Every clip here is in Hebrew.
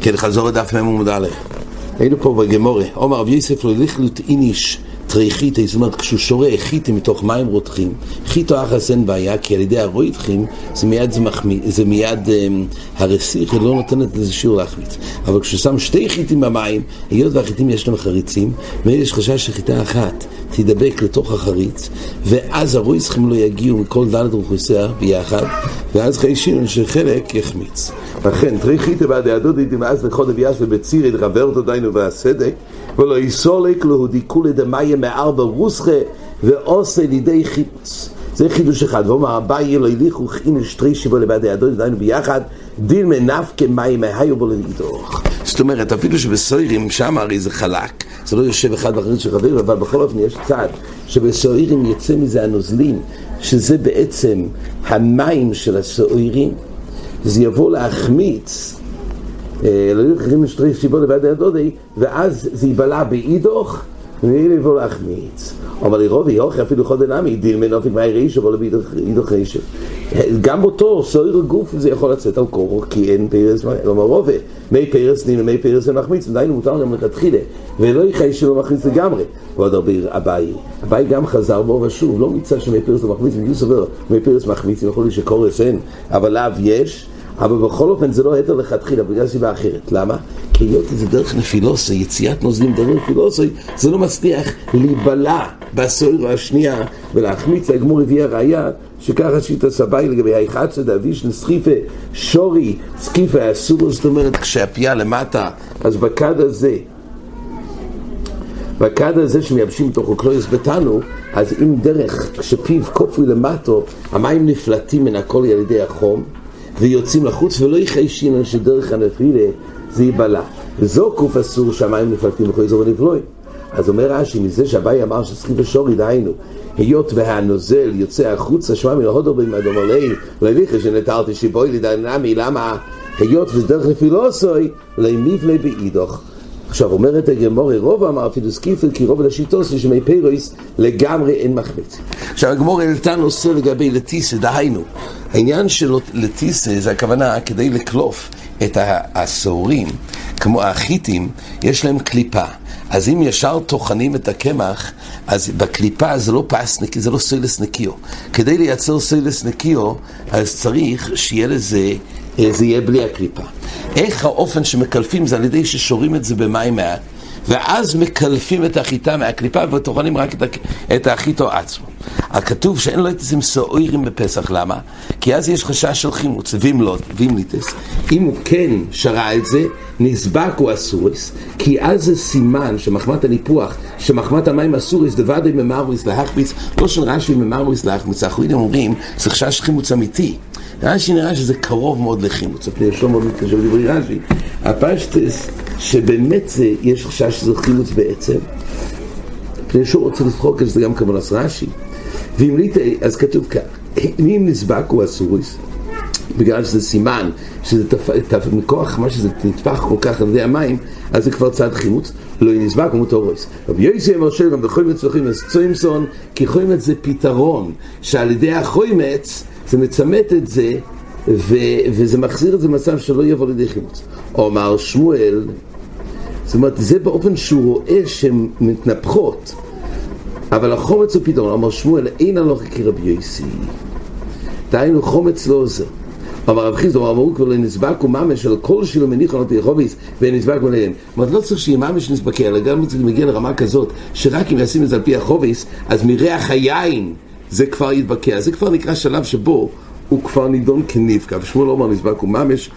כן, חזור לדף מ' עמוד א'. היינו פה בגמורה, עומר רב יוסף לא ילך איניש תרי חיטה, זאת אומרת כשהוא שורה חיטה מתוך מים רותחים, חיטו אחס אין בעיה, כי על ידי הרויתחים זה מיד זה מחמיא, זה מיד um, הרסיך, לא נותנת לזה שיעור להחמיץ. אבל כשהוא שם שתי חיטים במים, היות והחיטים יש להם חריצים, ויש חשש שחיטה אחת תידבק לתוך החריץ, ואז הרויתחים לא יגיעו מכל דלת אוכלוסייה ביחד, ואז חיישים שחלק יחמיץ. לכן, תרי חיטה בעד היהדות, ואז לחוד אביאס ובציר, יתחבר אותו דיינו והסדק, ולא יסולק להודי כולי דמיה מארבע רוסחה ועושה לידי חיפוץ. זה חידוש אחד, ואומר אביי לא הליכו חין שטרי שבו לבד הידות, דיינו ביחד, דין מנף כמים מהיו בו לנדוך. זאת אומרת, אפילו שבסוירים שם הרי זה חלק, זה לא יושב אחד בחריץ של חבר, אבל בכל אופן יש צד שבסוירים יצא מזה הנוזלים, שזה בעצם המים של הסוירים, זה יבוא להחמיץ ללכת שטרי שיבו לבד הדודי, ואז זה יבלע באידוך, ויהיה לבוא להחמיץ. אבל לרוב יוכי אפילו חודן עמי, דיל מנופק מהי רישו, אבל באידוך רישו. גם באותו סויר גוף זה יכול לצאת על קורו, כי אין פרס, כלומר רובה, מי פרס נין ומי פרס ומחמיץ, עדיין מותר גם לכתחילה, ולא יחי שלא מחמיץ לגמרי. ועוד הרבה אביי, אביי גם חזר בו ושוב, לא מצד שמי פרס לא מחמיץ, מי פרס מחמיץ, יכול להיות שקורס אין, אבל לאו יש. אבל בכל אופן זה לא היתר לכתחילה, בגלל סיבה אחרת. למה? כי היות זה דרך נפילוסי, יציאת נוזלים דרך נפילוסי, זה לא מצליח להיבלע בסויר השנייה ולהחמיץ, הגמור הביאה ראייה שככה שיטה סביי לגבי האחד דאביש נסחיפה שורי סקיפה אסור, זאת אומרת כשהפייה למטה, אז בכד הזה בכד הזה שמייבשים בתוכו קלויס בתנו, אז אם דרך שפיו כופוי למטו, המים נפלטים מן הכל על ידי החום, ויוצאים לחוץ ולא יחיישין שדרך הנפילה זה ייבלע. וזו קוף אסור שהמים נפלטים לכל אזור ונפלוי. אז אומר רש"י, מזה שהבאי אמר שצריכים בשורי, דהיינו, היות והנוזל יוצא החוצה, שמע מן ההודו בין אדום עלי, לליכה שנטרתי שיבוי לי דינמי, למה? היות וזה דרך נפילוסוי, למיבלי באידוך. עכשיו אומרת הגמורי, רוב אמר אפילו סקיפל, כי רוב לשיטוס שמי פירויס לגמרי אין מחמיץ. עכשיו הגמורי העלתה נושא לגבי לטיסה, דהיינו, העניין של לטיסה זה הכוונה כדי לקלוף את הסעורים, כמו החיטים, יש להם קליפה. אז אם ישר טוחנים את הקמח, אז בקליפה זה לא פס נקי, זה לא סוילס נקיו. כדי לייצר סוילס נקיו, אז צריך שיהיה לזה, זה יהיה בלי הקליפה. איך האופן שמקלפים זה על ידי ששורים את זה במים מעט, ואז מקלפים את החיטה מהקליפה וטוחנים רק את החיטו עצמו. הכתוב שאין לו את זה סעורים בפסח, למה? כי אז יש חשש של חימוץ, וימלוט, וימליטס. אם הוא כן שרה את זה, נסבק הוא אסוריס, כי אז זה סימן שמחמת הניפוח, שמחמת המים אסוריס, דוודאי ממרויס להחמיץ, לא של רש"י ממרויס להחמיץ, האחרונים אומרים, זה חשש חימוץ אמיתי. רש"י נראה שזה קרוב מאוד לחימוץ, הפני שלמה מתקשר לדברי רש"י. הפשטס, שבאמת זה, יש חשש שזה חימוץ בעצם, פני שהוא רוצה לצחוק על זה גם כמובן רש"י. ואם ליטא, אז כתוב כך, אם נסבק הוא אסוריס, בגלל שזה סימן, שזה תפ... תפ... מכוח מה שזה נטפח כל כך על ידי המים, אז זה כבר צעד חימוץ, לא נסבק הוא מוטורויס. רבי יוסי אמר שגם בחוימץ וחוימץ צוימסון, כי חוימץ זה פתרון, שעל ידי החוימץ זה מצמט את זה, ו... וזה מחזיר את זה למצב שלא יבוא לידי חימוץ. אומר שמואל, זאת אומרת, זה באופן שהוא רואה שהן מתנפחות. אבל החומץ הוא פתרון, אמר שמואל, אין הלוך כרבי יוסי. דהיינו, חומץ לא עוזר. אמר רב חיסדו, אמרו כבר לנסבק וממש על כל שילו מניח על יחוביס ונסבק עליהם. זאת אומרת, לא צריך שיהיה ממש נסבקה, אלא גם צריך להגיע לרמה כזאת, שרק אם ישים את זה על פי החוביס, אז מריח היין זה כבר יתבקע. זה כבר נקרא שלב שבו הוא כבר נידון כנפקע, ושמואל אומר נסבק וממש,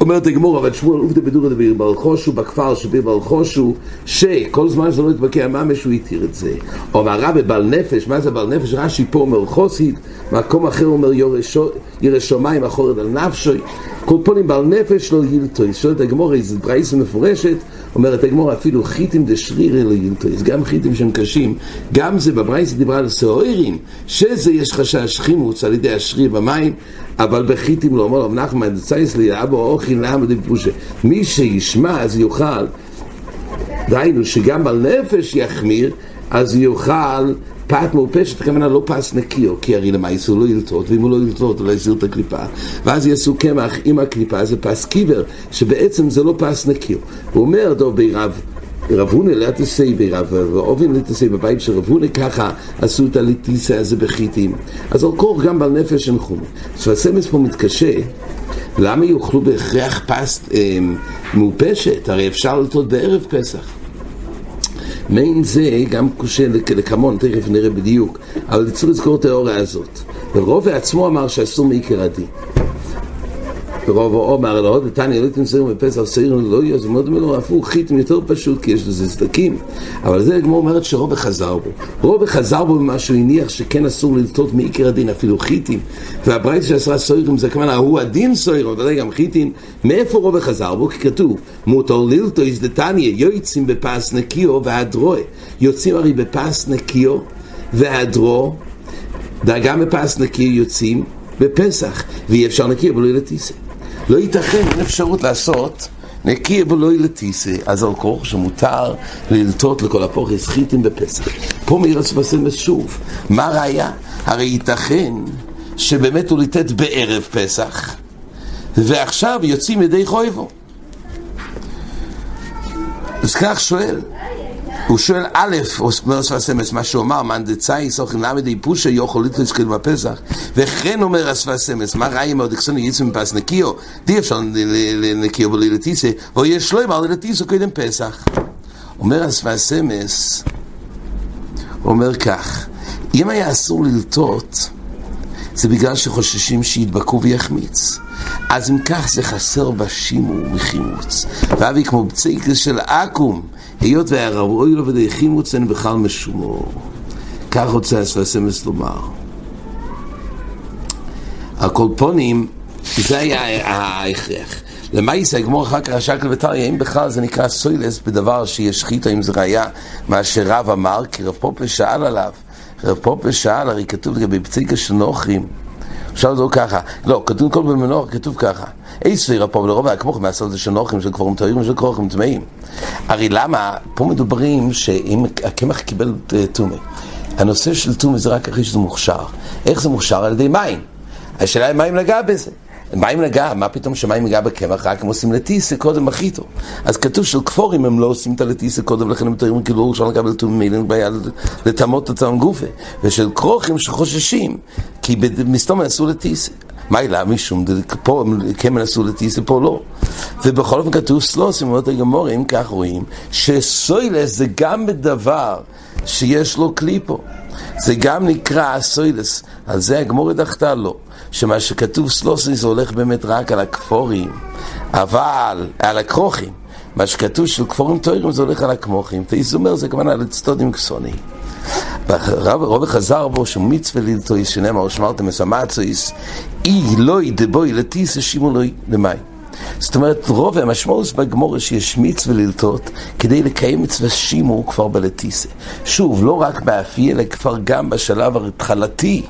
אומרת הגמור, אבל שמואל עובדה בדורא דביר בלחושו בכפר שביר בלחושו, שכל זמן שזה לא יתבקע ממש הוא התיר את זה. אומר הרב בעל נפש, מה זה בעל נפש? רש"י פה אומר חוסית, מקום אחר אומר ירא שמיים אחורד על נפשוי. כל פונים בעל נפש לא ילטויס. שואלת הגמור, איזה ברייסה מפורשת, אומרת הגמור אפילו חיטים דשרירי לא ילטויס. גם חיטים שהם קשים, גם זה בברייסה דיברה על סעורים, שזה יש חשש חימוץ על ידי השריר במים, אבל בחיטים לא אומר רב נחמן, צייס לי אבו אוכי למה דפושה. מי שישמע אז יוכל, דהיינו שגם על נפש יחמיר, אז יוכל פת מעופשת, הכוונה לא פס נקיו, כי הרי למעשה הוא לא ילטות, ואם הוא לא ילטות, הוא לא יסיר את הקליפה, ואז יעשו קמח עם הקליפה, זה פס קיבר, שבעצם זה לא פס נקיו. הוא אומר, טוב, בירב, רב הונא לתסי ברב ואובן לתסי בבית של רב הונא ככה עשו את הליטיסה הזה בחיטים אז על קור גם בעל נפש אין חומר ספסמס פה מתקשה למה יאכלו בהכרח פסט אה, מעופשת? הרי אפשר לטעות בערב פסח מעין זה גם קשה לקמון, תכף נראה בדיוק, אבל צריך לזכור את האוריה הזאת. ורוב עצמו אמר שאסור מעיקר הדין. ברוב אומר לו, ותניא לא תמסרים בפסח שעירים לא יהיה, זה מאוד לו, הפוך, חיתם יותר פשוט, כי יש לזה צדקים. אבל זה הגמור אומרת שרובה חזר בו. רובה חזר בו ממה שהוא הניח שכן אסור ללטות מעיקר הדין, אפילו חיטים. והברית שעשרה סוירים זה כמובן, הוא הדין סוירים, אתה יודע, גם חיטים. מאיפה רובה חזר בו? כי כתוב, מותר ללטו איז דתניא, יוצאים בפס נקיו והדרוה. יוצאים הרי בפס נקיו והדרו, גם בפס נקיו יוצאים בפסח, ואי אפשר נקי לא לטיסה. לא ייתכן, אין אפשרות לעשות נקי ולא ילטיסה, אז על כוח שמותר ללטות לכל הפוך הסחיתים בפסח. פה מאיר הספסמס שוב, מה ראיה? הרי ייתכן שבאמת הוא ליטט בערב פסח, ועכשיו יוצאים ידי חויבו. אז כך שואל, הוא שואל א', אומר אספסמס, מה שהוא אמר, מאן דצאי סוכן למדי פושה יוכל לתלסקל בפסח, וכן אומר אספסמס, מה ראי מאוד אקסוני יצא מפס נקיו, די אפשר לנקיו בלי לטיסה, או יש לו אמר לטיסה קודם פסח. אומר אספסמס, אומר כך, אם היה אסור ללטות, זה בגלל שחוששים שידבקו ויחמיץ. אז אם כך זה חסר בשימור וחימוץ. ואבי כמו בציקל של עכו"ם, היות והיה ראוי לו ודי חימוץ אין בכלל משומור. כך רוצה הספסמס לומר. הקולפונים, זה היה ההכרח. למעשה, הגמור אחר כך השקל וטריה, אם בכלל זה נקרא סוילס בדבר שיש חיטה, אם זה ראייה, מה שרב אמר, כי רב פופה שאל עליו. רב פופה שאל, הרי כתוב לגבי פציקה של נוחים, עכשיו זה ככה, לא, כתוב כל במנור, כתוב ככה. אי סבירה פה ולרוב הכמוך מהסוד זה של נוחים, של קבורים טהורים ושל כרוכים טמאים. הרי למה, פה מדברים שאם הקמח קיבל טומא, הנושא של טומא זה רק אחרי שזה מוכשר. איך זה מוכשר? על ידי מים. השאלה היא מים נגע בזה. מים נגע, מה פתאום שמים נגע בקמח, רק הם עושים לטיסה קודם הכי אז כתוב של כפורים הם לא עושים את הלטיסה קודם, לכן הם מתארים כאילו אפשר לקבל טומא, אין בעיה לטמות אותם גופה. ושל כרוכים שחוששים, כי מסתום עשו לטיסה. מה אלא משום, פה הם כן עשו לטיסה, פה לא. ובכל אופן כתוב סלוס, עם אומרת הגמורים, כך רואים, שסוילס זה גם בדבר שיש לו קליפו. זה גם נקרא סוילס, על זה הגמורת דחתה לו. שמה שכתוב סלוסי זה הולך באמת רק על הכפורים, אבל, על הכרוכים. מה שכתוב של כפורים טוירים זה הולך על הכמוכים, תאיס אומר זה כמובן על אצטודים כסוני. רוב חזר בו שהוא מצווה ללטויס, שנאמר שמרתם אסמצויס, אי לוי דבוי לטיס שימו לוי למים. זאת אומרת, רוב המשמעות בגמורה שיש מצווה ללטות כדי לקיים מצווה שימו כבר בלטיסה. שוב, לא רק באפי, אלא כבר גם בשלב ההתחלתי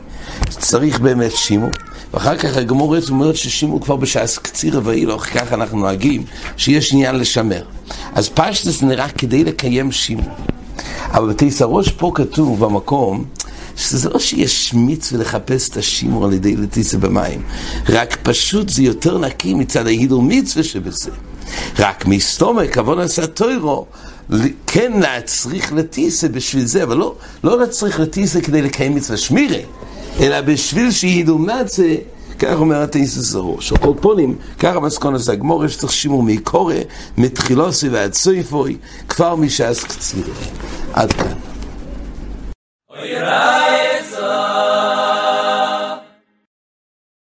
צריך באמת שימו. ואחר כך הגמורת אומרת ששימו כבר בשעס קציר ואילוך, ככה אנחנו נוהגים, שיש עניין לשמר. אז פשטס נראה כדי לקיים שימו. אבל בתיסרוש פה כתוב במקום, שזה לא שיש מצווה לחפש את השימור על ידי לטיסה במים, רק פשוט זה יותר נקי מצד ההידור מצווה שבזה. רק מסתומק, עוון עשה טוירו, כן להצריך לטיסה בשביל זה, אבל לא, לא להצריך לטיסה כדי לקיים מצווה שמירה, אלא בשביל שידעו מצה, כך אומר התאיסוס הראש. הקולפונים, כך המסקונס הגמור, יש צריך שימור מקורא, מתחילוסי ועד סויפוי, כבר משעס קציר. עד כאן.